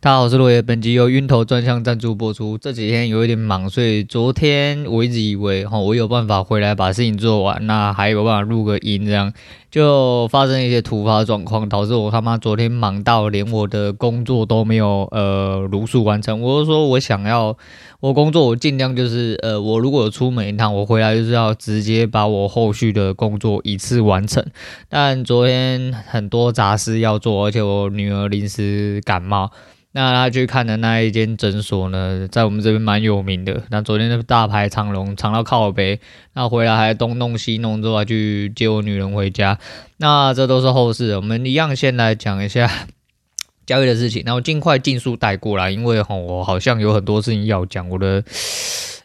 大家好，我是落叶，本集由晕头转向赞助播出。这几天有一点忙，所以昨天我一直以为哈，我有办法回来把事情做完，那还有办法录个音，这样就发生一些突发状况，导致我他妈昨天忙到连我的工作都没有呃如数完成。我就说我想要我工作，我尽量就是呃，我如果出门一趟，我回来就是要直接把我后续的工作一次完成。但昨天很多杂事要做，而且我女儿临时感冒。那他去看的那一间诊所呢，在我们这边蛮有名的。那昨天那大排长龙，长到靠北，那回来还东弄西弄，之后还去接我女人回家。那这都是后事，我们一样先来讲一下 交易的事情。那我尽快尽速带过来，因为吼我好像有很多事情要讲，我的。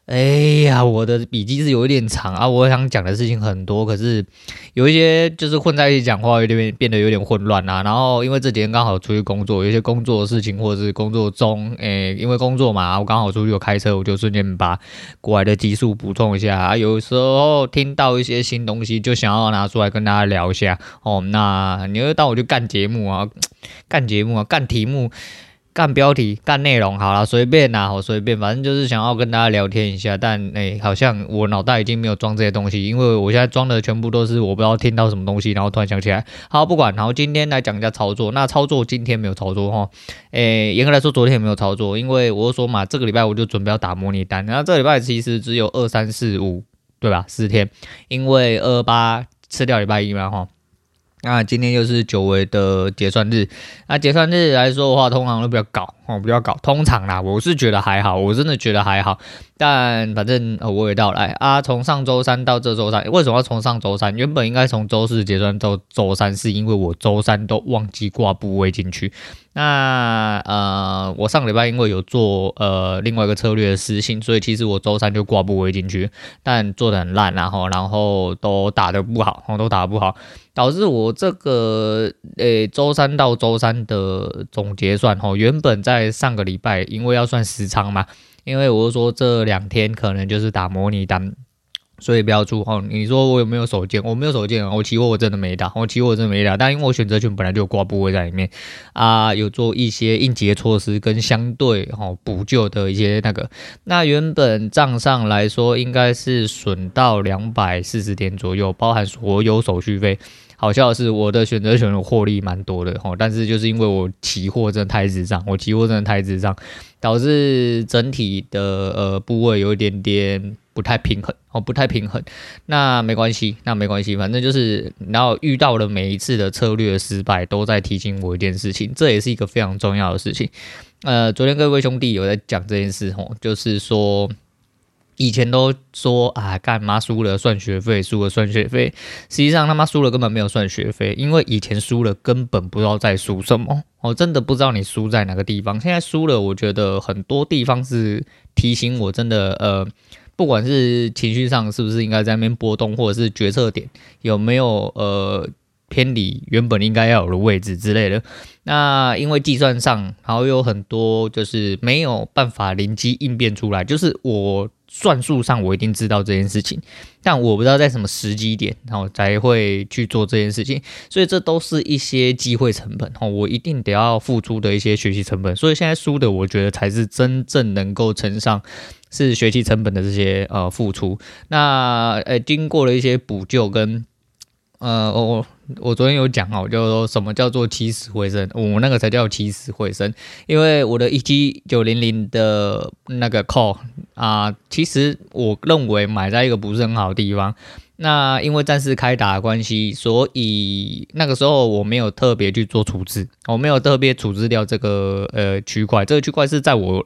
哎呀，我的笔记是有一点长啊，我想讲的事情很多，可是有一些就是混在一起讲话，有点变得有点混乱啊。然后因为这几天刚好出去工作，有些工作的事情或者是工作中，哎，因为工作嘛，我刚好出去有开车，我就顺便把过来的集数补充一下啊。有时候听到一些新东西，就想要拿出来跟大家聊一下哦。那你会当我去干节目啊，干节目啊，干题目。干标题，干内容，好了，随便啦，好随便，反正就是想要跟大家聊天一下。但哎、好像我脑袋已经没有装这些东西，因为我现在装的全部都是我不知道听到什么东西，然后突然想起来。好，不管，然后今天来讲一下操作。那操作今天没有操作哈，诶、严格来说昨天也没有操作，因为我说嘛，这个礼拜我就准备要打模拟单，然后这礼拜其实只有二三四五，对吧？四天，因为二八吃掉礼拜一嘛哈。那今天又是久违的结算日，那结算日来说的话，通常都比较搞哦，比较搞。通常啦，我是觉得还好，我真的觉得还好。但反正，我也到来啊，从上周三到这周三，为什么要从上周三？原本应该从周四结算到周三，是因为我周三都忘记挂部位进去。那呃，我上礼拜因为有做呃另外一个策略的私信，所以其实我周三就挂部位进去，但做的很烂，然后然后都打得不好，都打不好，导致我这个诶周三到周三的总结算哈，原本在在上个礼拜因为要算时仓嘛。因为我是说这两天可能就是打模拟单，所以不要出哦。你说我有没有手贱？我没有手贱啊，我期货我真的没打，我期货我真的没打。但因为我选择权本来就挂部位在里面啊，有做一些应急措施跟相对哦补救的一些那个。那原本账上来说应该是损到两百四十点左右，包含所有手续费。好笑的是，我的选择权获利蛮多的哦，但是就是因为我期货真的太智障，我期货真的太智障，导致整体的呃部位有一点点不太平衡哦，不太平衡。那没关系，那没关系，反正就是然后遇到了每一次的策略失败，都在提醒我一件事情，这也是一个非常重要的事情。呃，昨天各位兄弟有在讲这件事哦，就是说。以前都说啊，干嘛输了算学费，输了算学费。实际上他妈输了根本没有算学费，因为以前输了根本不知道在输什么。我真的不知道你输在哪个地方。现在输了，我觉得很多地方是提醒我，真的呃，不管是情绪上是不是应该在那边波动，或者是决策点有没有呃偏离原本应该要有的位置之类的。那因为计算上，然后有很多就是没有办法灵机应变出来，就是我。算术上我一定知道这件事情，但我不知道在什么时机点，然后才会去做这件事情，所以这都是一些机会成本，哦，我一定得要付出的一些学习成本，所以现在输的，我觉得才是真正能够乘上是学习成本的这些呃付出。那呃，经过了一些补救跟呃我。我昨天有讲哦，就是说什么叫做起死回生，我那个才叫起死回生，因为我的一七九零零的那个 call 啊，其实我认为买在一个不是很好的地方。那因为战士开打的关系，所以那个时候我没有特别去做处置，我没有特别处置掉这个呃区块，这个区块是在我。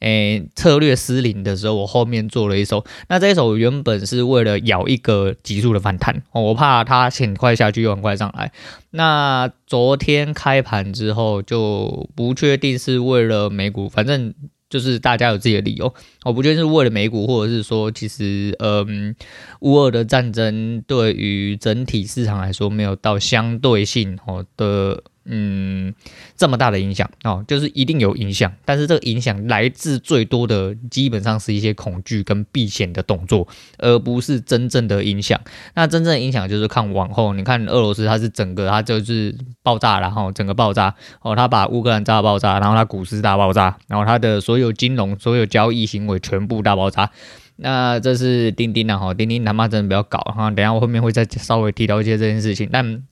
诶，策略失灵的时候，我后面做了一手。那这一手原本是为了咬一个急速的反弹，我怕它很快下去又很快上来。那昨天开盘之后就不确定是为了美股，反正就是大家有自己的理由。我不确定是为了美股，或者是说其实嗯，乌俄的战争对于整体市场来说没有到相对性哦的。嗯这么大的影响哦，就是一定有影响，但是这个影响来自最多的基本上是一些恐惧跟避险的动作，而不是真正的影响。那真正的影响就是看往后，你看俄罗斯它是整个它就是爆炸，然后整个爆炸哦，它把乌克兰炸爆炸，然后它股市大爆炸，然后它的所有金融所有交易行为全部大爆炸。那这是钉钉的哈，钉钉他妈真的不要搞哈，等下我后面会再稍微提到一些这件事情，但。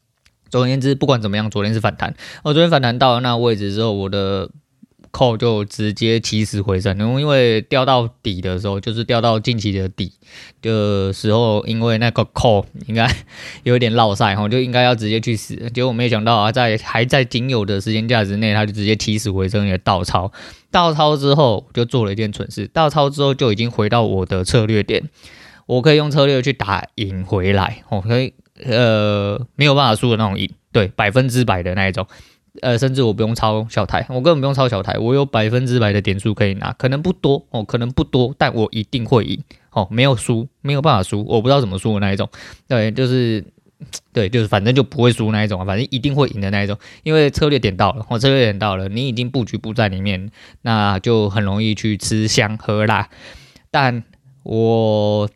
总而言之，不管怎么样，昨天是反弹。我昨天反弹到了那位置之后，我的 call 就直接起死回生。然后因为掉到底的时候，就是掉到近期的底的时候，因为那个 call 应该有点落赛哈，就应该要直接去死。结果没想到啊，在还在仅有的时间价值内，它就直接起死回生，也倒抄。倒抄之后，就做了一件蠢事。倒抄之后，就已经回到我的策略点，我可以用策略去打赢回来。我可以。呃，没有办法输的那种赢，对，百分之百的那一种，呃，甚至我不用抄小台，我根本不用抄小台，我有百分之百的点数可以拿，可能不多哦，可能不多，但我一定会赢哦，没有输，没有办法输，我不知道怎么输的那一种，对，就是，对，就是反正就不会输那一种啊，反正一定会赢的那一种，因为策略点到了，我策略点到了，你已经布局布在里面，那就很容易去吃香喝辣，但我。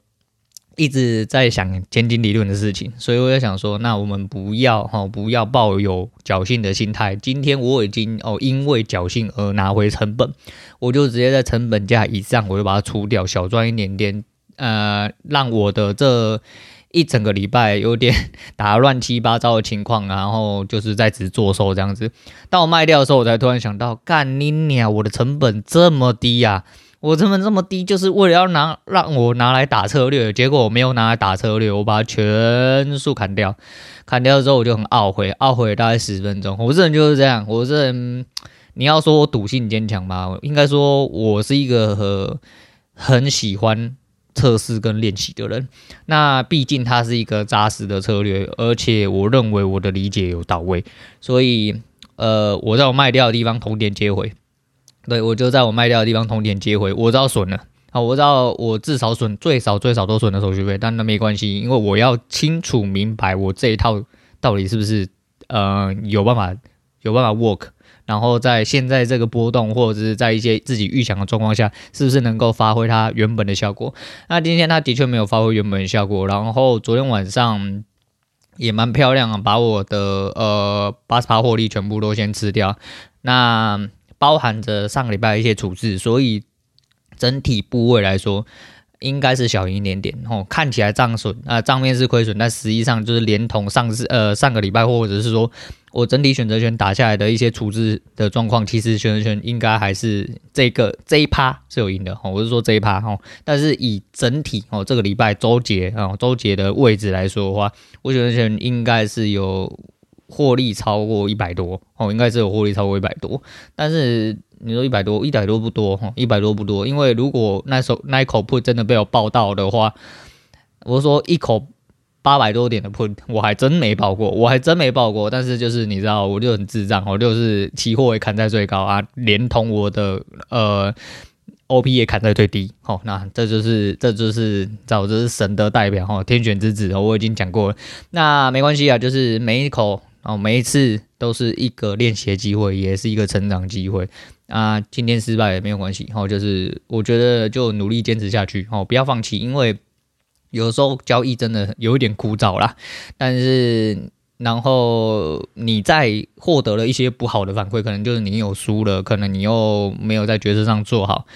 一直在想千金理论的事情，所以我就想说，那我们不要哈，不要抱有侥幸的心态。今天我已经哦，因为侥幸而拿回成本，我就直接在成本价以上，我就把它出掉，小赚一点点，呃，让我的这一整个礼拜有点打乱七八糟的情况，然后就是在此做收这样子。当我卖掉的时候，我才突然想到，干你娘，我的成本这么低呀！我成本这么低，就是为了要拿让我拿来打策略，结果我没有拿来打策略，我把它全数砍掉。砍掉之后我就很懊悔，懊悔大概十分钟。我这人就是这样，我这人你要说我赌性坚强吗？应该说我是一个很很喜欢测试跟练习的人。那毕竟它是一个扎实的策略，而且我认为我的理解有到位，所以呃，我在我卖掉的地方同点接回。对，我就在我卖掉的地方同点接回，我知道损了，好，我知道我至少损最少最少都损了手续费，但那没关系，因为我要清楚明白我这一套到底是不是呃有办法有办法 work，然后在现在这个波动或者是在一些自己预想的状况下，是不是能够发挥它原本的效果？那今天它的确没有发挥原本的效果，然后昨天晚上也蛮漂亮啊，把我的呃八十趴获利全部都先吃掉，那。包含着上个礼拜的一些处置，所以整体部位来说应该是小赢一点点哦。看起来账损啊，账面是亏损，但实际上就是连同上次呃上个礼拜或者是说我整体选择权打下来的一些处置的状况，其实选择权应该还是这个这一趴是有赢的哦。我是说这一趴哦，但是以整体哦这个礼拜周结啊周结的位置来说的话，我选择权应该是有。获利超过一百多哦，应该是有获利超过一百多，但是你说一百多，一百多不多哈，一百多不多，因为如果那时候那一口 put 真的被我爆到的话，我说一口八百多点的 put，我还真没爆过，我还真没爆过，但是就是你知道，我就很智障，我就是期货也砍在最高啊，连同我的呃 OP 也砍在最低，好，那这就是这就是找这是神的代表哈，天选之子，我已经讲过了，那没关系啊，就是每一口。哦，每一次都是一个练习的机会，也是一个成长机会啊。今天失败也没有关系，哦，就是我觉得就努力坚持下去，哦，不要放弃，因为有时候交易真的有一点枯燥啦。但是，然后你在获得了一些不好的反馈，可能就是你有输了，可能你又没有在决策上做好，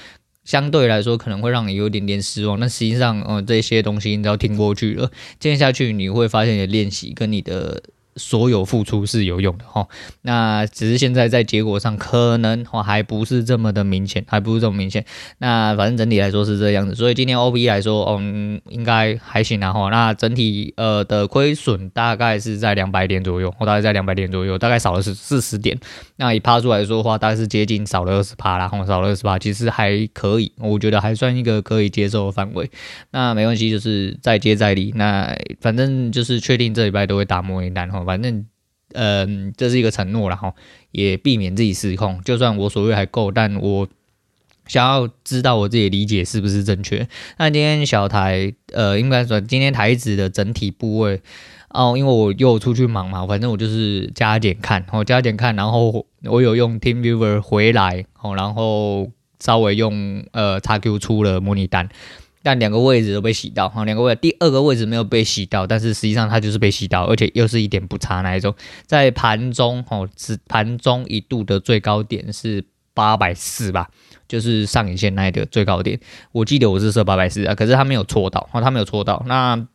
相对来说可能会让你有一点点失望。那实际上，嗯，这些东西你都要听过去了，接下去你会发现你的练习跟你的。所有付出是有用的哈，那只是现在在结果上可能哈还不是这么的明显，还不是这么明显。那反正整体来说是这样子，所以今天 OP 来说，嗯，应该还行啊哈。那整体呃的亏损大概是在两百点左右，我大概在两百点左右，大概少了是四十点。那以趴数来说的话，大概是接近少了二十趴啦，少了二十趴，其实还可以，我觉得还算一个可以接受的范围。那没关系，就是再接再厉。那反正就是确定这礼拜都会打模拟单哈。反正，嗯、这是一个承诺了哈，也避免自己失控。就算我所谓还够，但我想要知道我自己理解是不是正确。那今天小台，呃，应该说今天台指的整体部位哦，因为我又出去忙嘛，反正我就是加减看，哦，加减看，然后我有用 TeamViewer 回来，哦，然后稍微用呃 XQ 出了模拟单。但两个位置都被洗到，哈，两个位，第二个位置没有被洗到，但是实际上它就是被洗到，而且又是一点不差那一种。在盘中，哦，只盘中一度的最高点是八百四吧，就是上影线那一个最高点，我记得我是设八百四啊，可是它没有戳到，哦，它没有戳到，那。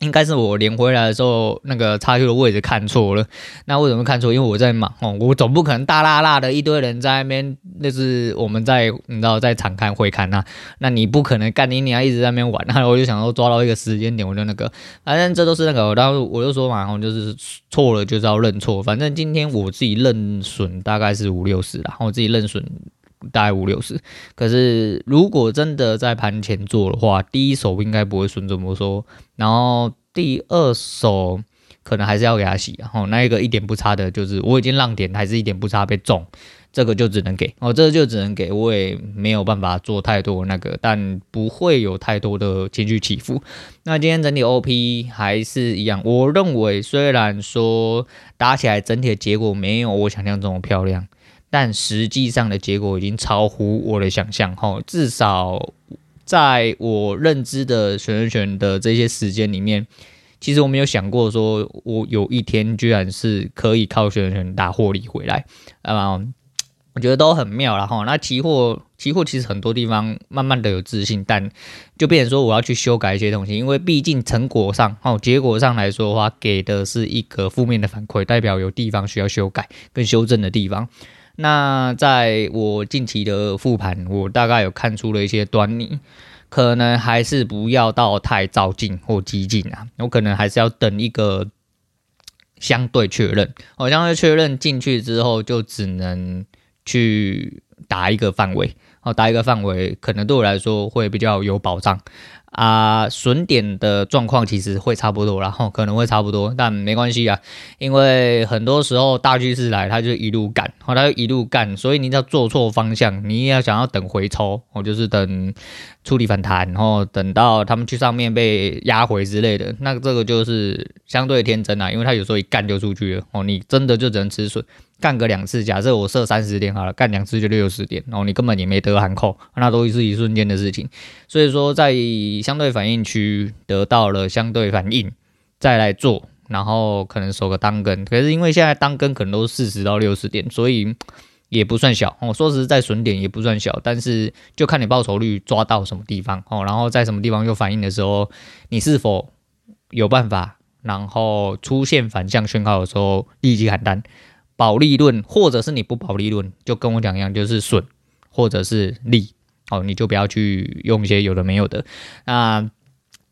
应该是我连回来的时候，那个叉 Q 的位置看错了。那为什么看错？因为我在忙哦，我总不可能大拉拉的一堆人在那边，那是我们在你知道在场看会看呐。那你不可能干你，你要一直在那边玩。然 后我就想说抓到一个时间点，我就那个，反正这都是那个。然后我就说嘛，就是错了就是要认错。反正今天我自己认损大概是五六十啦，我自己认损。大概五六十，可是如果真的在盘前做的话，第一手应该不会损这么说，然后第二手可能还是要给他洗，然后那一个一点不差的，就是我已经让点，还是一点不差被中，这个就只能给，哦，这个就只能给，我也没有办法做太多那个，但不会有太多的情绪起伏。那今天整体 OP 还是一样，我认为虽然说打起来整体的结果没有我想象中的漂亮。但实际上的结果已经超乎我的想象，哈，至少在我认知的选选的这些时间里面，其实我没有想过说，我有一天居然是可以靠选选打获利回来，啊，我觉得都很妙了哈。那期货，期货其实很多地方慢慢的有自信，但就变成说我要去修改一些东西，因为毕竟成果上，哦，结果上来说的话，给的是一个负面的反馈，代表有地方需要修改跟修正的地方。那在我近期的复盘，我大概有看出了一些端倪，可能还是不要到太照进或激进啊，我可能还是要等一个相对确认，我相对确认进去之后，就只能去打一个范围，哦，打一个范围，可能对我来说会比较有保障。啊，损点的状况其实会差不多，然后可能会差不多，但没关系啊，因为很多时候大趋势来，它就一路干，它就一路干，所以你要做错方向，你也要想要等回抽，我就是等处理反弹，然后等到他们去上面被压回之类的，那这个就是相对天真啊，因为它有时候一干就出去了，哦，你真的就只能吃损。干个两次，假设我设三十点好了，干两次就六十点，然后你根本也没得含扣，那都是一瞬间的事情。所以说，在相对反应区得到了相对反应，再来做，然后可能守个单根。可是因为现在单根可能都是四十到六十点，所以也不算小。哦，说实在，损点也不算小，但是就看你报酬率抓到什么地方哦，然后在什么地方有反应的时候，你是否有办法，然后出现反向讯号的时候立即砍单。保利润，或者是你不保利润，就跟我讲一样，就是损，或者是利，哦，你就不要去用一些有的没有的。那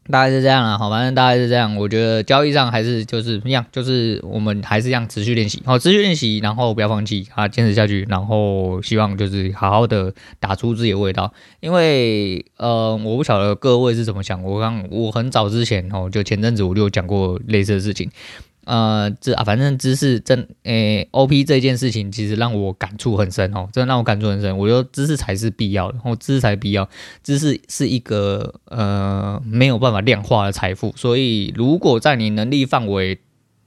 大概是这样了，好，反正大概是这样。我觉得交易上还是就是一样，就是我们还是一样持续练习，好，持续练习，然后不要放弃啊，坚持下去，然后希望就是好好的打出自己的味道。因为呃，我不晓得各位是怎么想，我刚我很早之前哦，就前阵子我就有讲过类似的事情。呃，这啊，反正知识真诶，OP 这件事情其实让我感触很深哦，真的让我感触很深。我觉得知识才是必要的，然哦，知识才必要，知识是一个呃没有办法量化的财富，所以如果在你能力范围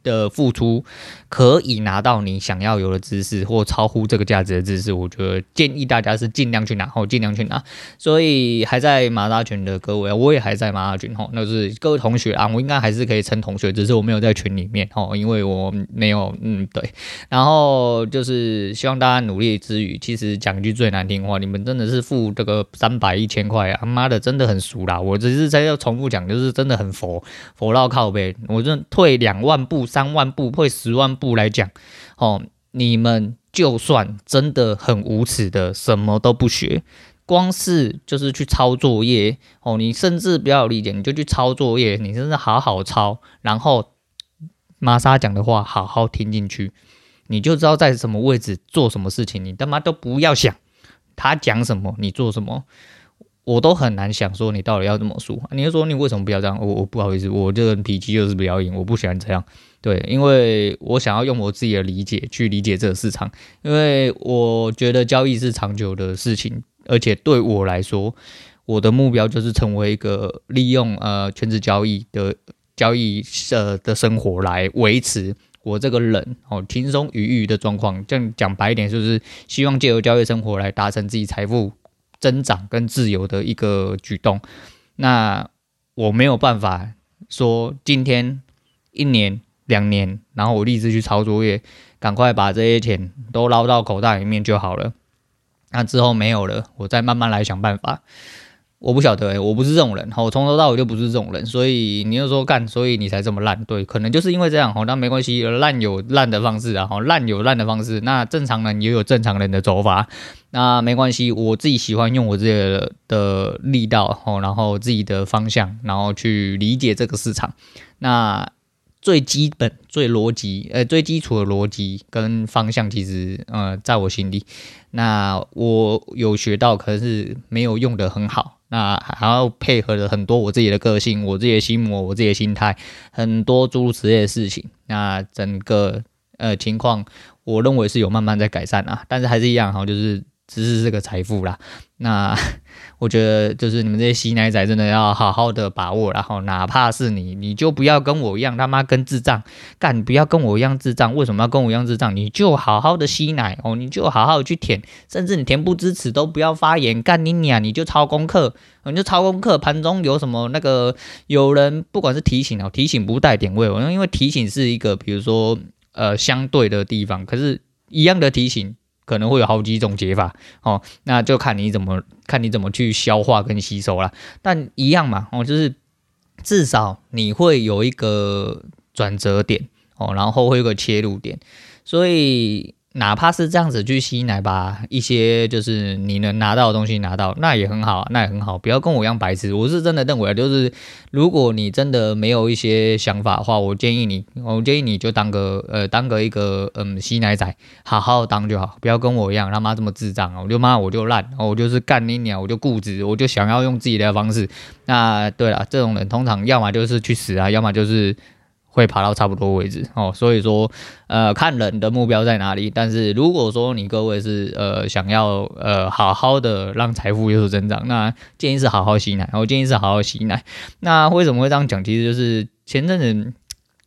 的付出可以拿到你想要有的知识，或超乎这个价值的知识，我觉得建议大家是尽量去拿，吼，尽量去拿。所以还在马大群的各位，我也还在马大群，吼，那是各位同学啊，我应该还是可以称同学，只是我没有在群里面，吼，因为我没有，嗯，对。然后就是希望大家努力之余，其实讲一句最难听话，你们真的是付这个三百一千块啊，妈的，真的很俗啦。我只是在要重复讲，就是真的很佛，佛到靠背，我真退两万步。三万步会十万步来讲，哦，你们就算真的很无耻的什么都不学，光是就是去抄作业，哦，你甚至不要理解，你就去抄作业，你真的好好抄，然后玛莎讲的话好好听进去，你就知道在什么位置做什么事情，你他妈都不要想他讲什么，你做什么。我都很难想说你到底要怎么输，你就说你为什么不要这样？我我不好意思，我这个脾气就是比较硬，我不喜欢这样。对，因为我想要用我自己的理解去理解这个市场，因为我觉得交易是长久的事情，而且对我来说，我的目标就是成为一个利用呃全职交易的交易呃的生活来维持我这个人哦轻松愉悦的状况。这样讲白一点，就是希望借由交易生活来达成自己财富增长跟自由的一个举动。那我没有办法说今天一年两年，然后我立志去抄作业，赶快把这些钱都捞到口袋里面就好了。那之后没有了，我再慢慢来想办法。我不晓得、欸，我不是这种人，我从头到尾就不是这种人，所以你又说干，所以你才这么烂，对，可能就是因为这样，好，那没关系，烂有烂的方式啊，好，烂有烂的方式，那正常人也有正常人的走法，那没关系，我自己喜欢用我自己的力道，哦，然后自己的方向，然后去理解这个市场，那。最基本、最逻辑、呃，最基础的逻辑跟方向，其实，呃，在我心里，那我有学到，可是没有用得很好。那还要配合着很多我自己的个性、我自己的心魔、我自己的心态，很多诸如此类的事情。那整个呃情况，我认为是有慢慢在改善啊，但是还是一样哈，就是。只是这个财富啦，那 我觉得就是你们这些吸奶仔真的要好好的把握，然后哪怕是你，你就不要跟我一样他妈跟智障干，不要跟我一样智障，为什么要跟我一样智障？你就好好的吸奶哦，你就好好的去舔，甚至你恬不知耻都不要发言，干你娘，你就抄功课，你就抄功课，盘中有什么那个有人不管是提醒哦，提醒不带点位，因为提醒是一个比如说呃相对的地方，可是一样的提醒。可能会有好几种解法哦，那就看你怎么看你怎么去消化跟吸收了。但一样嘛，哦，就是至少你会有一个转折点哦，然后会有个切入点，所以。哪怕是这样子去吸奶，把一些就是你能拿到的东西拿到，那也很好，那也很好。不要跟我一样白痴。我是真的认为，就是如果你真的没有一些想法的话，我建议你，我建议你就当个呃，当个一个嗯吸奶仔，好好当就好。不要跟我一样他妈这么智障啊！我就妈我就烂，我就是干你鸟，我就固执，我就想要用自己的方式。那对了，这种人通常要么就是去死啊，要么就是。会爬到差不多位置哦，所以说，呃，看人的目标在哪里。但是如果说你各位是呃想要呃好好的让财富有所增长，那建议是好好吸奶。我建议是好好吸奶。那为什么会这样讲？其实就是前阵子，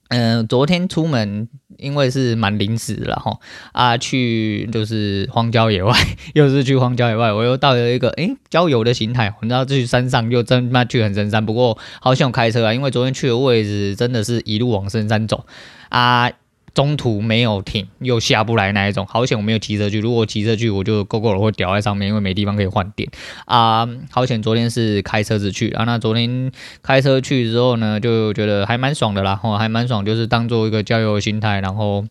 嗯、昨天出门。因为是蛮临时的吼啊，去就是荒郊野外，又是去荒郊野外，我又到了一个诶郊游的形态，你知道去山上又真妈去很深山，不过好想开车啊，因为昨天去的位置真的是一路往深山走啊。中途没有停，又下不来那一种，好险我没有骑车去。如果骑车去，我就够够了会掉在上面，因为没地方可以换电啊。好险昨天是开车子去啊。那昨天开车去之后呢，就觉得还蛮爽的啦，哦，还蛮爽，就是当做一个郊游心态，然后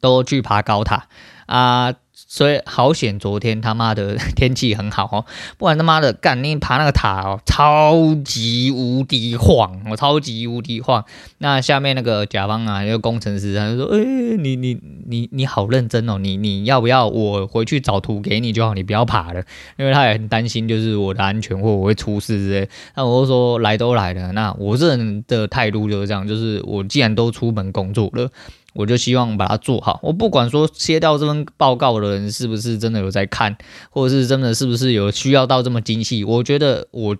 都去爬高塔啊。所以好险，昨天他妈的天气很好哦，不然他妈的干你爬那个塔哦，超级无敌晃，我超级无敌晃。那下面那个甲方啊，一个工程师他就说：“哎、你你你你好认真哦，你你要不要我回去找图给你就好，你不要爬了，因为他也很担心就是我的安全或我会出事之类。那我就说来都来了，那我这人的态度就是这样，就是我既然都出门工作了。我就希望把它做好。我不管说切掉这份报告的人是不是真的有在看，或者是真的是不是有需要到这么精细。我觉得我。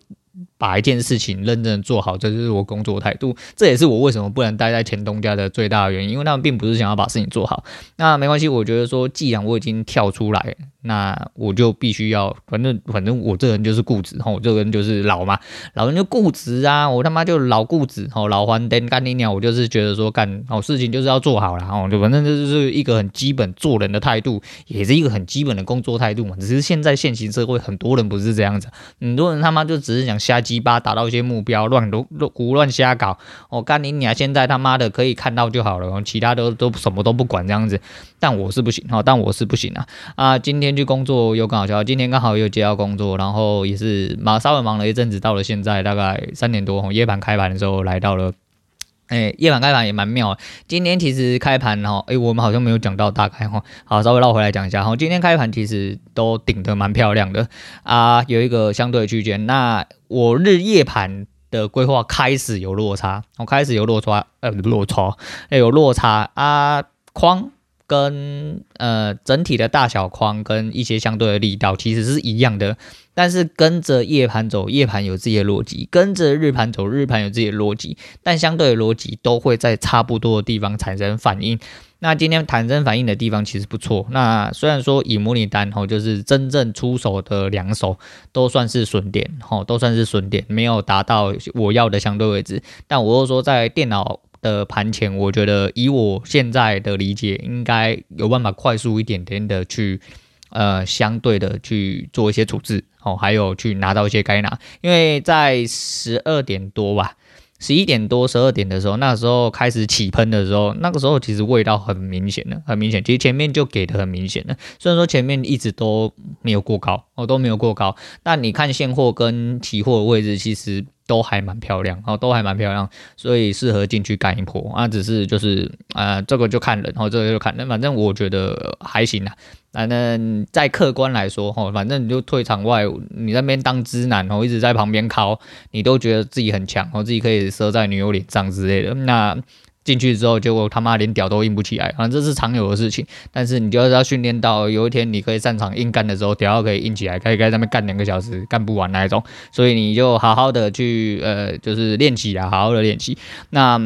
把一件事情认真的做好，这就是我工作态度。这也是我为什么不能待在前东家的最大原因，因为他们并不是想要把事情做好。那没关系，我觉得说，既然我已经跳出来，那我就必须要，反正反正我这人就是固执，我这人就是老嘛，老人就固执啊，我他妈就老固执，吼，老黄灯干你鸟，我就是觉得说干好事情就是要做好了，哦，就反正这就是一个很基本做人的态度，也是一个很基本的工作态度嘛。只是现在现行社会很多人不是这样子，很多人他妈就只是想瞎鸡巴达到一些目标，乱乱胡乱瞎搞。我干你娘！现在他妈的可以看到就好了，其他都都什么都不管这样子。但我是不行哈，但我是不行啊啊！今天去工作又刚好巧，今天刚好又接到工作，然后也是忙稍微忙了一阵子，到了现在大概三点多，夜盘开盘的时候来到了。哎，夜盘开盘也蛮妙。今天其实开盘哈，哎，我们好像没有讲到大概哈。好，稍微绕回来讲一下哈。今天开盘其实都顶得蛮漂亮的啊，有一个相对区间。那我日夜盘的规划开始有落差，我开始有落差，呃，落差，哎，有落差啊。框跟呃整体的大小框跟一些相对的力道其实是一样的，但是跟着夜盘走，夜盘有自己的逻辑；跟着日盘走，日盘有自己的逻辑。但相对的逻辑都会在差不多的地方产生反应。那今天产生反应的地方其实不错。那虽然说以模拟单吼，就是真正出手的两手都算是损点吼，都算是损点，没有达到我要的相对位置。但我又说在电脑。的盘前，我觉得以我现在的理解，应该有办法快速一点点的去，呃，相对的去做一些处置，哦，还有去拿到一些该拿，因为在十二点多吧。十一点多、十二点的时候，那时候开始起喷的时候，那个时候其实味道很明显的，很明显。其实前面就给的很明显的，虽然说前面一直都没有过高，哦，都没有过高。但你看现货跟期货的位置，其实都还蛮漂亮，哦，都还蛮漂亮，所以适合进去干一波。啊，只是就是，呃，这个就看人，哦，这个就看人，反正我觉得还行啊。反正在客观来说，吼，反正你就退场外，你那边当直男，哦，一直在旁边靠，你都觉得自己很强，哦，自己可以射在女友脸上之类的。那进去之后，结果他妈连屌都硬不起来，反正这是常有的事情。但是你就是要训练到有一天你可以上场硬干的时候，屌可以硬起来，可以在上面干两个小时，干不完那一种。所以你就好好的去，呃，就是练习啊，好好的练习。那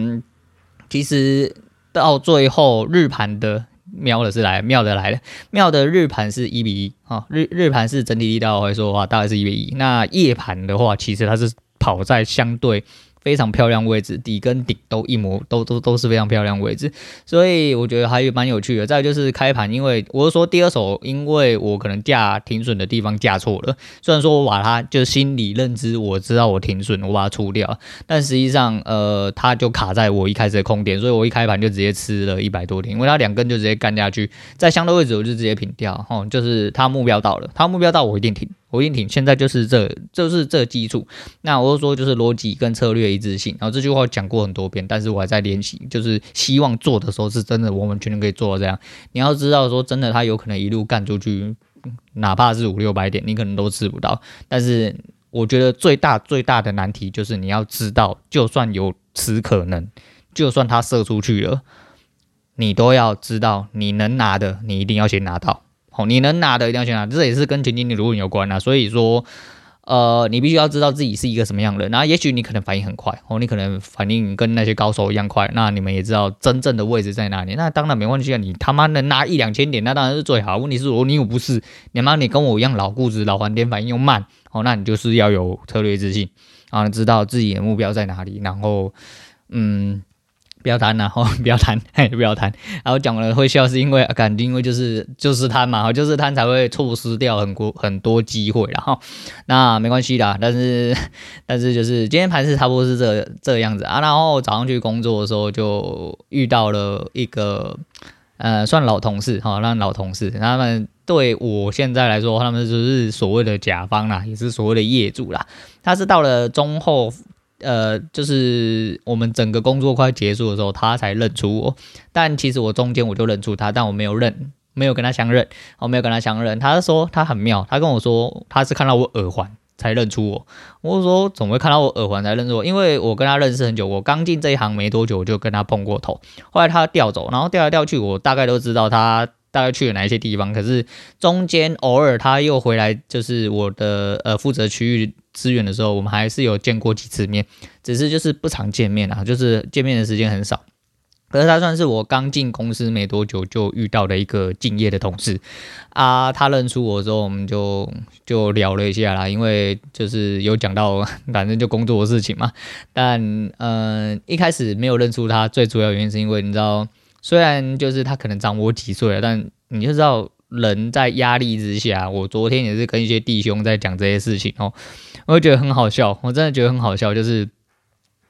其实到最后日盘的。妙的是来，妙的来了，妙的日盘是一比一啊，日日盘是整体力道来说的话，大概是一比一。那夜盘的话，其实它是跑在相对。非常漂亮位置，底跟顶都一模都都都是非常漂亮位置，所以我觉得还蛮有趣的。再就是开盘，因为我是说第二手，因为我可能架停损的地方架错了。虽然说我把它就心理认知，我知道我停损，我把它出掉，但实际上呃，它就卡在我一开始的空点，所以我一开盘就直接吃了一百多点，因为它两根就直接干下去，在相对位置我就直接平掉，吼，就是它目标到了，它目标到我一定停。我一挺，现在就是这，就是这基础。那我就说，就是逻辑跟策略一致性。然后这句话讲过很多遍，但是我还在练习，就是希望做的时候是真的，我们全都可以做到这样。你要知道，说真的，他有可能一路干出去，哪怕是五六百点，你可能都吃不到。但是我觉得最大最大的难题就是你要知道，就算有此可能，就算他射出去了，你都要知道，你能拿的，你一定要先拿到。哦，你能拿的一定要去拿，这也是跟前景的如果有关啊。所以说，呃，你必须要知道自己是一个什么样的人。然后，也许你可能反应很快，哦，你可能反应跟那些高手一样快。那你们也知道真正的位置在哪里。那当然没关系啊，你他妈能拿一两千点，那当然是最好。问题是我，你又不是，你妈你跟我一样老固执、老黄点，反应又慢，哦，那你就是要有策略自信啊，知道自己的目标在哪里，然后，嗯。不要谈然后 不要谈，嘿，不要谈。然后讲了会笑，是因为感觉因为就是就是贪嘛，就是贪才会错失掉很多很多机会。然后那没关系的，但是 但是就是今天盘是差不多是这、这样子啊。然后早上去工作的时候就遇到了一个呃算老同事哈，那老同事他们对我现在来说，他们就是所谓的甲方啦，也是所谓的业主啦。他是到了中后。呃，就是我们整个工作快结束的时候，他才认出我。但其实我中间我就认出他，但我没有认，没有跟他相认，我没有跟他相认。他说他很妙，他跟我说他是看到我耳环才认出我。我说怎么会看到我耳环才认出我？因为我跟他认识很久，我刚进这一行没多久，我就跟他碰过头。后来他调走，然后调来调去，我大概都知道他大概去了哪一些地方。可是中间偶尔他又回来，就是我的呃负责区域。资源的时候，我们还是有见过几次面，只是就是不常见面啊，就是见面的时间很少。可是他算是我刚进公司没多久就遇到的一个敬业的同事啊，他认出我之后，我们就就聊了一下啦，因为就是有讲到 反正就工作的事情嘛。但嗯、一开始没有认出他，最主要原因是因为你知道，虽然就是他可能长我几岁了，但你就知道。人在压力之下，我昨天也是跟一些弟兄在讲这些事情哦，我会觉得很好笑，我真的觉得很好笑，就是，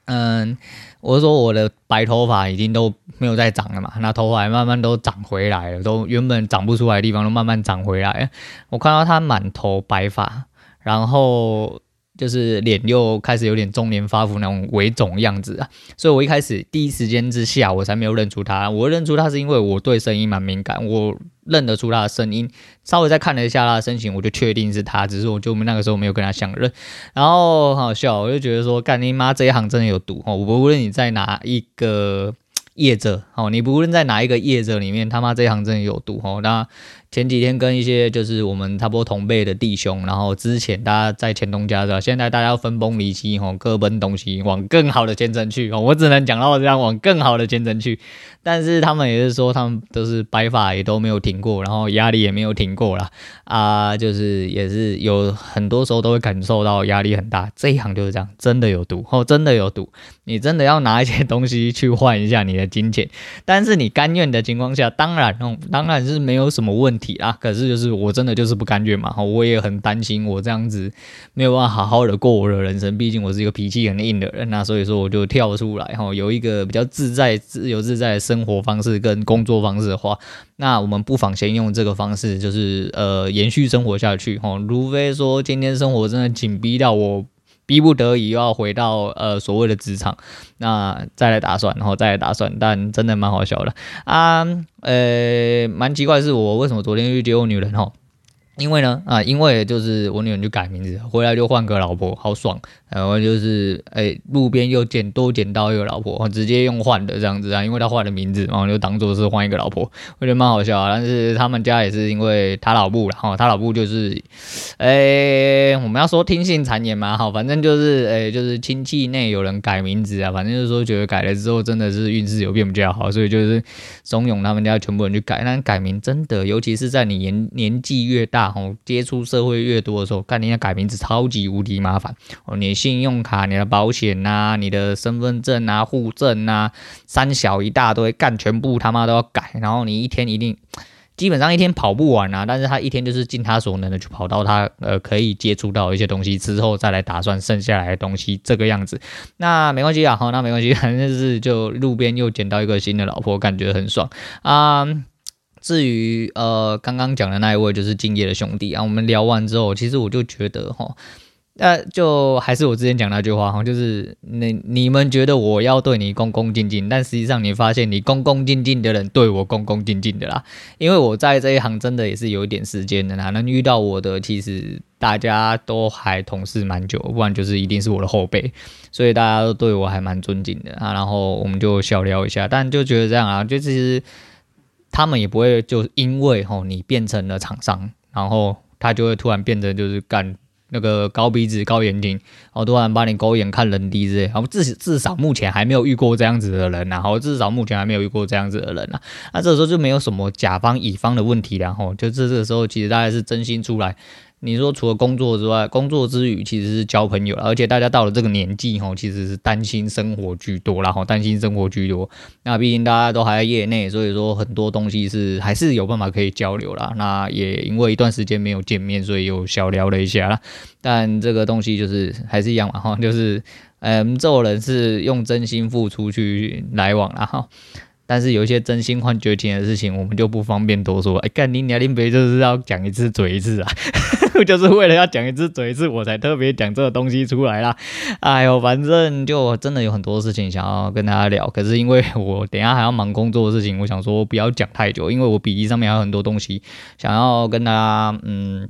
嗯，我说我的白头发已经都没有再长了嘛，那头发慢慢都长回来了，都原本长不出来的地方都慢慢长回来。我看到他满头白发，然后。就是脸又开始有点中年发福那种微肿样子啊，所以我一开始第一时间之下我才没有认出他。我认出他是因为我对声音蛮敏感，我认得出他的声音。稍微再看了一下他的身形，我就确定是他。只是我就那个时候没有跟他相认。然后很好笑，我就觉得说，干你妈这一行真的有毒哦！我无论你在哪一个业者哦，你不论在哪一个业者里面，他妈这一行真的有毒哦。那前几天跟一些就是我们差不多同辈的弟兄，然后之前大家在前东家的，现在大家分崩离析哦，各奔东西，往更好的前程去哦。我只能讲到这样，往更好的前程去。但是他们也是说，他们都是白发也都没有停过，然后压力也没有停过啦。啊，就是也是有很多时候都会感受到压力很大。这一行就是这样，真的有毒哦，真的有毒。你真的要拿一些东西去换一下你的金钱，但是你甘愿的情况下，当然哦，当然是没有什么问题啊。可是就是我真的就是不甘愿嘛，我也很担心我这样子没有办法好好的过我的人生，毕竟我是一个脾气很硬的人，那所以说我就跳出来哈，有一个比较自在、自由自在的生活方式跟工作方式的话，那我们不妨先用这个方式，就是呃延续生活下去哈。除非说今天生活真的紧逼到我逼不得已又要回到呃所谓的职场，那再来打算，然后再来打算，但真的蛮好笑的啊，呃蛮奇怪的是我为什么昨天去接我女人哈？因为呢，啊，因为就是我女人就改名字，回来就换个老婆，好爽。然后就是，哎，路边又捡多捡到一个老婆，直接用换的这样子啊，因为他换了名字，然后就当做是换一个老婆，我觉得蛮好笑啊。但是他们家也是因为他老布，然后他老布就是，哎，我们要说听信谗言嘛，好，反正就是，哎，就是亲戚内有人改名字啊，反正就是说觉得改了之后真的是运势有变比较好，所以就是怂恿他们家全部人去改。但改名真的，尤其是在你年年纪越大。哦，接触社会越多的时候，看人家改名字超级无敌麻烦哦！你信用卡、你的保险呐、你的身份证啊、户证啊，三小一大堆，干全部他妈都要改。然后你一天一定基本上一天跑不完啊，但是他一天就是尽他所能的去跑到他呃可以接触到一些东西之后，再来打算剩下来的东西这个样子。那没关系啊，好，那没关系，反正就是就路边又捡到一个新的老婆，感觉很爽啊。至于呃，刚刚讲的那一位就是敬业的兄弟啊，我们聊完之后，其实我就觉得哈，那，就还是我之前讲那句话哈，就是你你们觉得我要对你恭恭敬敬，但实际上你发现你恭恭敬敬的人对我恭恭敬敬的啦，因为我在这一行真的也是有一点时间的啦，能遇到我的其实大家都还同事蛮久，不然就是一定是我的后辈，所以大家都对我还蛮尊敬的啊，然后我们就小聊一下，但就觉得这样啊，就其实。他们也不会就因为吼你变成了厂商，然后他就会突然变得就是干那个高鼻子高眼睛，好多人帮你狗眼看人低之类，然后至至少目前还没有遇过这样子的人，然后至少目前还没有遇过这样子的人啊，那这时候就没有什么甲方乙方的问题了，然后就这这个时候其实大家是真心出来。你说除了工作之外，工作之余其实是交朋友，而且大家到了这个年纪吼，其实是担心生活居多，然后担心生活居多。那毕竟大家都还在业内，所以说很多东西是还是有办法可以交流啦。那也因为一段时间没有见面，所以又小聊了一下啦。但这个东西就是还是一样嘛哈，就是嗯，这种人是用真心付出去来往啦哈。但是有一些真心换绝情的事情，我们就不方便多说。哎，干你娘，林北就是要讲一次嘴一次啊，就是为了要讲一次嘴一次，我才特别讲这个东西出来啦。哎呦，反正就真的有很多事情想要跟大家聊，可是因为我等下还要忙工作的事情，我想说不要讲太久，因为我笔记上面还有很多东西想要跟大家嗯。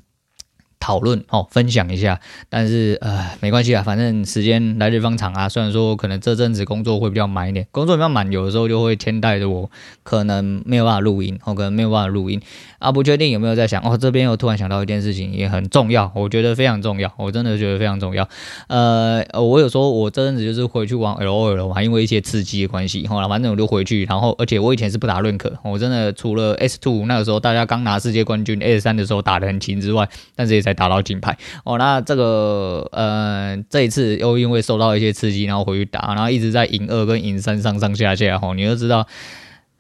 讨论哦，分享一下，但是呃，没关系啊，反正时间来日方长啊。虽然说可能这阵子工作会比较满一点，工作比较满，有的时候就会牵带着我可能没有办法录音，我可能没有办法录音啊。不确定有没有在想哦，这边又突然想到一件事情，也很重要，我觉得非常重要，我真的觉得非常重要。呃，我有说我这阵子就是回去玩 LOL 嘛，因为一些刺激的关系，后来反正我就回去，然后而且我以前是不打认可，我真的除了 S two 那个时候大家刚拿世界冠军 S 三的时候打得很勤之外，但是也才打到金牌哦，那这个呃，这一次又因为受到一些刺激，然后回去打，然后一直在银二跟银三上上下下吼，你就知道，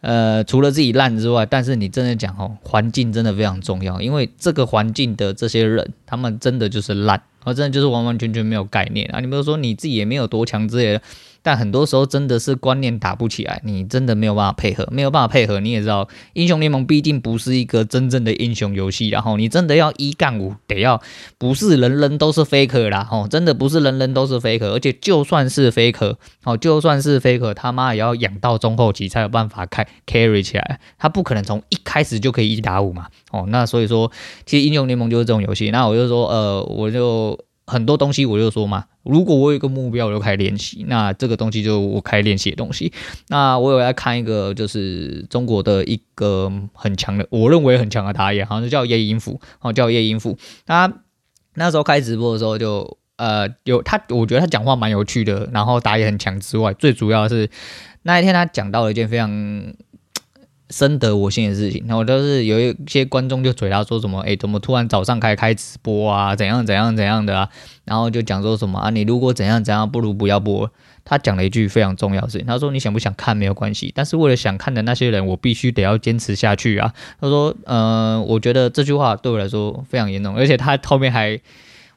呃，除了自己烂之外，但是你真的讲哦，环境真的非常重要，因为这个环境的这些人，他们真的就是烂，哦，真的就是完完全全没有概念啊，你比如说你自己也没有多强之类的。但很多时候真的是观念打不起来，你真的没有办法配合，没有办法配合。你也知道，英雄联盟毕竟不是一个真正的英雄游戏，然后你真的要一干五，得要不是人人都是 faker 啦，哦，真的不是人人都是 faker，而且就算是 faker，哦，就算是 faker，他妈也要养到中后期才有办法开 carry 起来，他不可能从一开始就可以一打五嘛，哦，那所以说，其实英雄联盟就是这种游戏。那我就说，呃，我就。很多东西我就说嘛，如果我有一个目标，我就开始练习，那这个东西就我开始练习的东西。那我有在看一个，就是中国的一个很强的，我认为很强的打野，好像是叫叶音符，哦，叫叶音符。他那时候开直播的时候就，呃，有他，我觉得他讲话蛮有趣的，然后打野很强之外，最主要是那一天他讲到了一件非常。深得我心的事情，然后都是有一些观众就嘴他说什么，哎，怎么突然早上开开直播啊？怎样怎样怎样的啊？然后就讲说什么啊？你如果怎样怎样，不如不要播。他讲了一句非常重要的事情，他说你想不想看没有关系，但是为了想看的那些人，我必须得要坚持下去啊。他说，嗯、我觉得这句话对我来说非常严重，而且他后面还。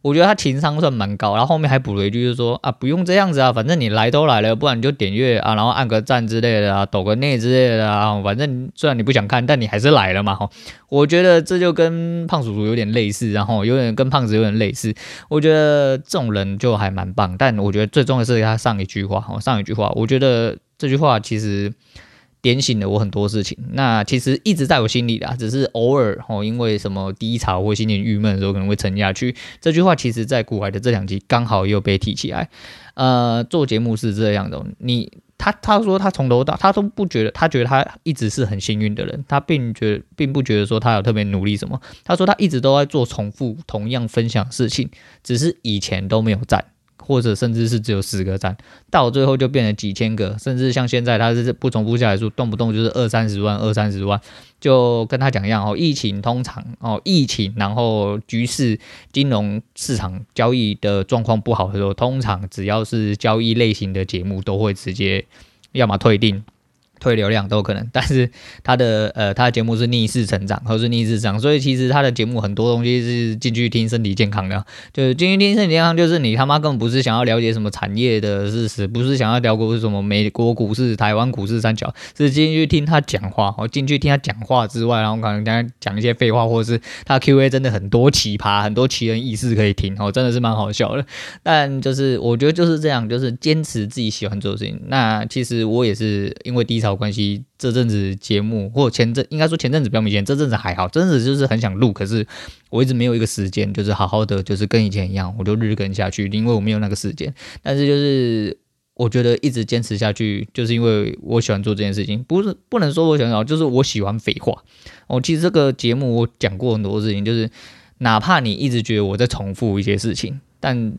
我觉得他情商算蛮高，然后后面还补了一句，就是说啊，不用这样子啊，反正你来都来了，不然你就点阅啊，然后按个赞之类的啊，抖个内之类的啊，反正虽然你不想看，但你还是来了嘛，哈。我觉得这就跟胖叔叔有点类似，然后有点跟胖子有点类似。我觉得这种人就还蛮棒，但我觉得最重要的是他上一句话，哈，上一句话，我觉得这句话其实。点醒了我很多事情，那其实一直在我心里的，只是偶尔哦，因为什么低潮或心情郁闷的时候可能会沉下去。这句话其实在古来的这两集刚好又被提起来。呃，做节目是这样的，你他他说他从头到他都不觉得，他觉得他一直是很幸运的人，他并觉并不觉得说他有特别努力什么。他说他一直都在做重复同样分享事情，只是以前都没有赞。或者甚至是只有十个赞，到最后就变成几千个，甚至像现在他是不重复下来数，动不动就是二三十万、二三十万，就跟他讲一样哦。疫情通常哦，疫情然后局势、金融市场交易的状况不好的时候，通常只要是交易类型的节目，都会直接要么退订。推流量都有可能，但是他的呃，他的节目是逆势成长，或是逆势涨，所以其实他的节目很多东西是进去听身体健康的，就是进去听身体健康，就是你他妈根本不是想要了解什么产业的事实，不是想要聊过什么美国股市、台湾股市三角，是进去听他讲话，我进去听他讲话之外，然后可能跟他讲一些废话，或者是他 Q&A 真的很多奇葩，很多奇人异事可以听，哦，真的是蛮好笑的。但就是我觉得就是这样，就是坚持自己喜欢做的事情。那其实我也是因为低潮关系，这阵子节目或前阵应该说前阵子比较明显，这阵子还好，这阵子就是很想录，可是我一直没有一个时间，就是好好的，就是跟以前一样，我就日更下去，因为我没有那个时间。但是就是我觉得一直坚持下去，就是因为我喜欢做这件事情，不是不能说我喜欢，就是我喜欢废话。哦，其实这个节目我讲过很多事情，就是哪怕你一直觉得我在重复一些事情，但。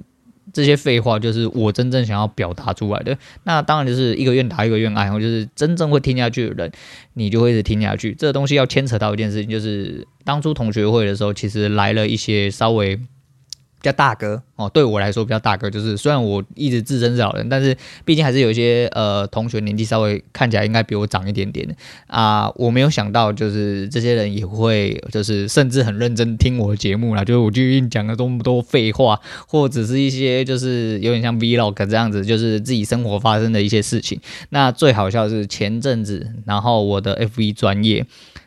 这些废话就是我真正想要表达出来的，那当然就是一个愿打一个愿挨，就是真正会听下去的人，你就会一直听下去。这个东西要牵扯到一件事情，就是当初同学会的时候，其实来了一些稍微。比较大哥哦，对我来说比较大哥，就是虽然我一直自称是老人，但是毕竟还是有一些呃同学年纪稍微看起来应该比我长一点点啊。我没有想到，就是这些人也会，就是甚至很认真听我的节目啦。就是我最近讲了这么多废话，或者是一些就是有点像 Vlog 这样子，就是自己生活发生的一些事情。那最好笑的是前阵子，然后我的 FV 专业，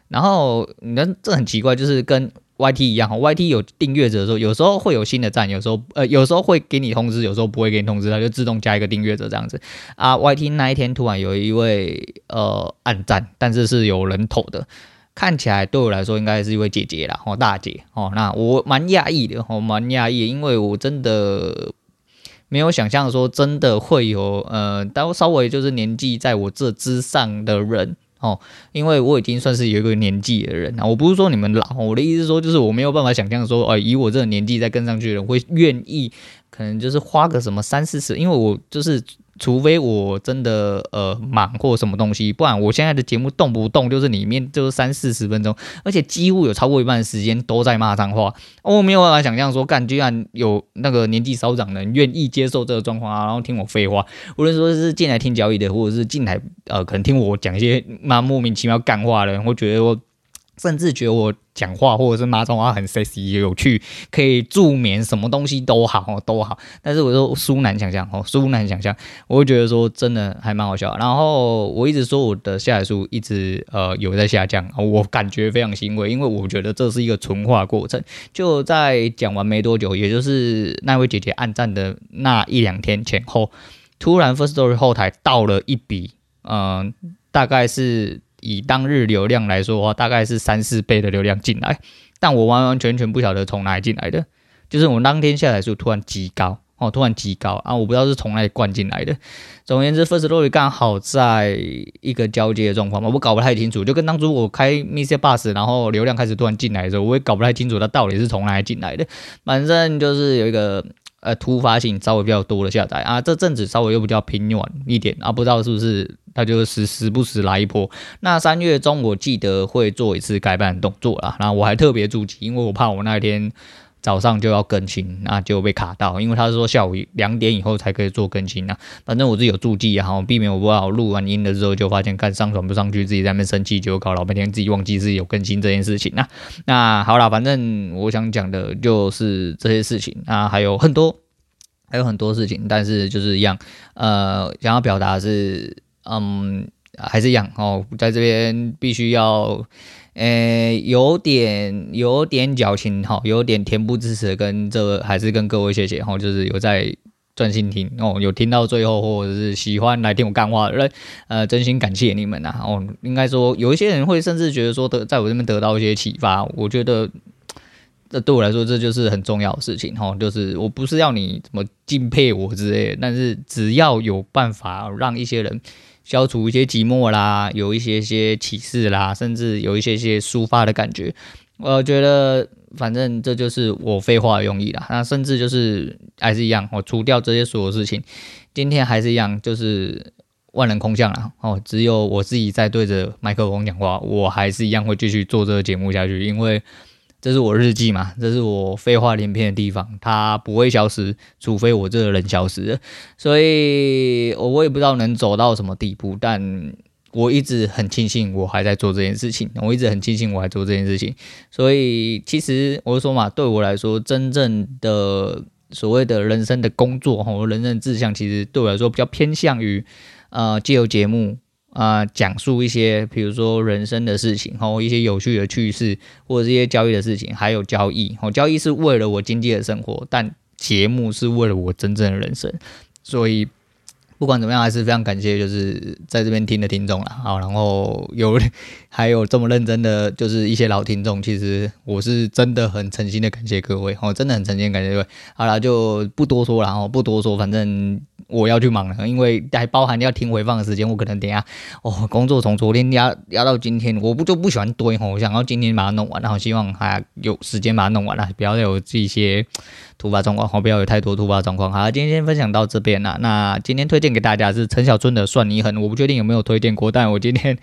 然后你看这很奇怪，就是跟。YT 一样哦，YT 有订阅者的时候，有时候会有新的赞，有时候呃，有时候会给你通知，有时候不会给你通知，它就自动加一个订阅者这样子啊。YT 那一天突然有一位呃暗赞，但是是有人投的，看起来对我来说应该是一位姐姐啦，哦大姐哦，那我蛮讶异的，我蛮讶异，因为我真的没有想象说真的会有呃，但稍微就是年纪在我这之上的人。哦，因为我已经算是有一个年纪的人了，我不是说你们老，我的意思说，就是我没有办法想象说，哎，以我这个年纪再跟上去的人会愿意，可能就是花个什么三四十，因为我就是。除非我真的呃忙或什么东西，不然我现在的节目动不动就是里面就是三四十分钟，而且几乎有超过一半的时间都在骂脏话。我没有办法想象说，干居然有那个年纪稍长的人愿意接受这个状况啊，然后听我废话，无论说是进来听交易的，或者是进来呃可能听我讲一些蛮莫名其妙干话的人，会觉得我。甚至觉得我讲话或者是骂脏话很 sexy 有趣，可以助眠，什么东西都好哦都好。但是我说殊难想象哦，殊难想象，我会觉得说真的还蛮好笑。然后我一直说我的下载数一直呃有在下降，我感觉非常欣慰，因为我觉得这是一个纯化过程。就在讲完没多久，也就是那位姐姐按赞的那一两天前后，突然 Firstory 后台到了一笔，嗯、大概是。以当日流量来说的话，大概是三四倍的流量进来，但我完完全全不晓得从哪里进来的，就是我当天下载数突然极高。哦，突然极高。啊，我不知道是从哪里灌进来的。总而言之，Firstory 刚好在一个交接的状况嘛，我搞不太清楚，就跟当初我开 MixerBox，然后流量开始突然进来的时候，我也搞不太清楚它到底是从哪里进来的。反正就是有一个呃突发性稍微比较多的下载啊，这阵子稍微又比较平稳一点啊，不知道是不是它就是时时不时来一波。那三月中我记得会做一次改版动作啦，然后我还特别注记，因为我怕我那一天。早上就要更新，那就被卡到，因为他是说下午两点以后才可以做更新啊。反正我是有注记啊，避免我不好录完音的时候就发现看上传不上去，自己在那边生气，就搞老半天自己忘记自己有更新这件事情啊。那好了，反正我想讲的就是这些事情啊，还有很多，还有很多事情，但是就是一样，呃，想要表达是，嗯，还是一样哦，在这边必须要。诶，有点有点矫情哈，有点恬不知耻，跟这个还是跟各位谢谢哈，就是有在专心听哦，有听到最后或者是喜欢来听我干话的人，呃，真心感谢你们呐哦。应该说有一些人会甚至觉得说得在我这边得到一些启发，我觉得 这对我来说这就是很重要的事情哈，就是我不是要你怎么敬佩我之类的，但是只要有办法让一些人。消除一些寂寞啦，有一些些启示啦，甚至有一些些抒发的感觉。我觉得，反正这就是我废话的用意啦。那甚至就是还是一样，我除掉这些所有事情，今天还是一样，就是万人空巷啦。哦，只有我自己在对着麦克风讲话，我还是一样会继续做这个节目下去，因为。这是我日记嘛，这是我废话连篇的地方，它不会消失，除非我这个人消失了。所以，我我也不知道能走到什么地步，但我一直很庆幸我还在做这件事情，我一直很庆幸我还做这件事情。所以，其实我就说嘛，对我来说，真正的所谓的人生的工作哈，人生的志向，其实对我来说比较偏向于呃，借由节目。啊、讲述一些，比如说人生的事情，然后一些有趣的趣事，或者一些交易的事情，还有交易。哦，交易是为了我经济的生活，但节目是为了我真正的人生。所以不管怎么样，还是非常感谢，就是在这边听的听众啦。好，然后有 还有这么认真的，就是一些老听众，其实我是真的很诚心的感谢各位。哦，真的很诚心感谢各位。好了，就不多说了，哦，不多说，反正。我要去忙了，因为还包含要听回放的时间，我可能等下哦，工作从昨天压压到今天，我不就不喜欢堆吼，我想要今天把它弄完，然后希望还有时间把它弄完了，不要有这些突发状况，好，不要有太多突发状况。好，今天先分享到这边了。那今天推荐给大家是陈小春的《算你狠》，我不确定有没有推荐过，但我今天。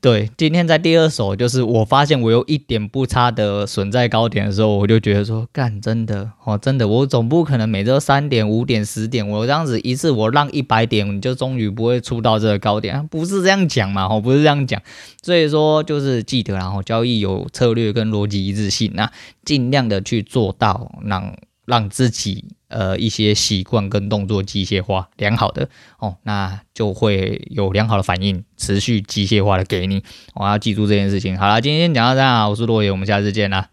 对，今天在第二手，就是我发现我有一点不差的损在高点的时候，我就觉得说，干，真的哦，真的，我总不可能每周三点、五点、十点，我这样子一次我让一百点，你就终于不会出到这个高点，不是这样讲嘛？哦，不是这样讲，所以说就是记得，然后交易有策略跟逻辑一致性，那尽量的去做到，让让自己。呃，一些习惯跟动作机械化良好的哦，那就会有良好的反应，持续机械化的给你。我要记住这件事情。好了，今天先讲到这样，我是洛野，我们下次见啦。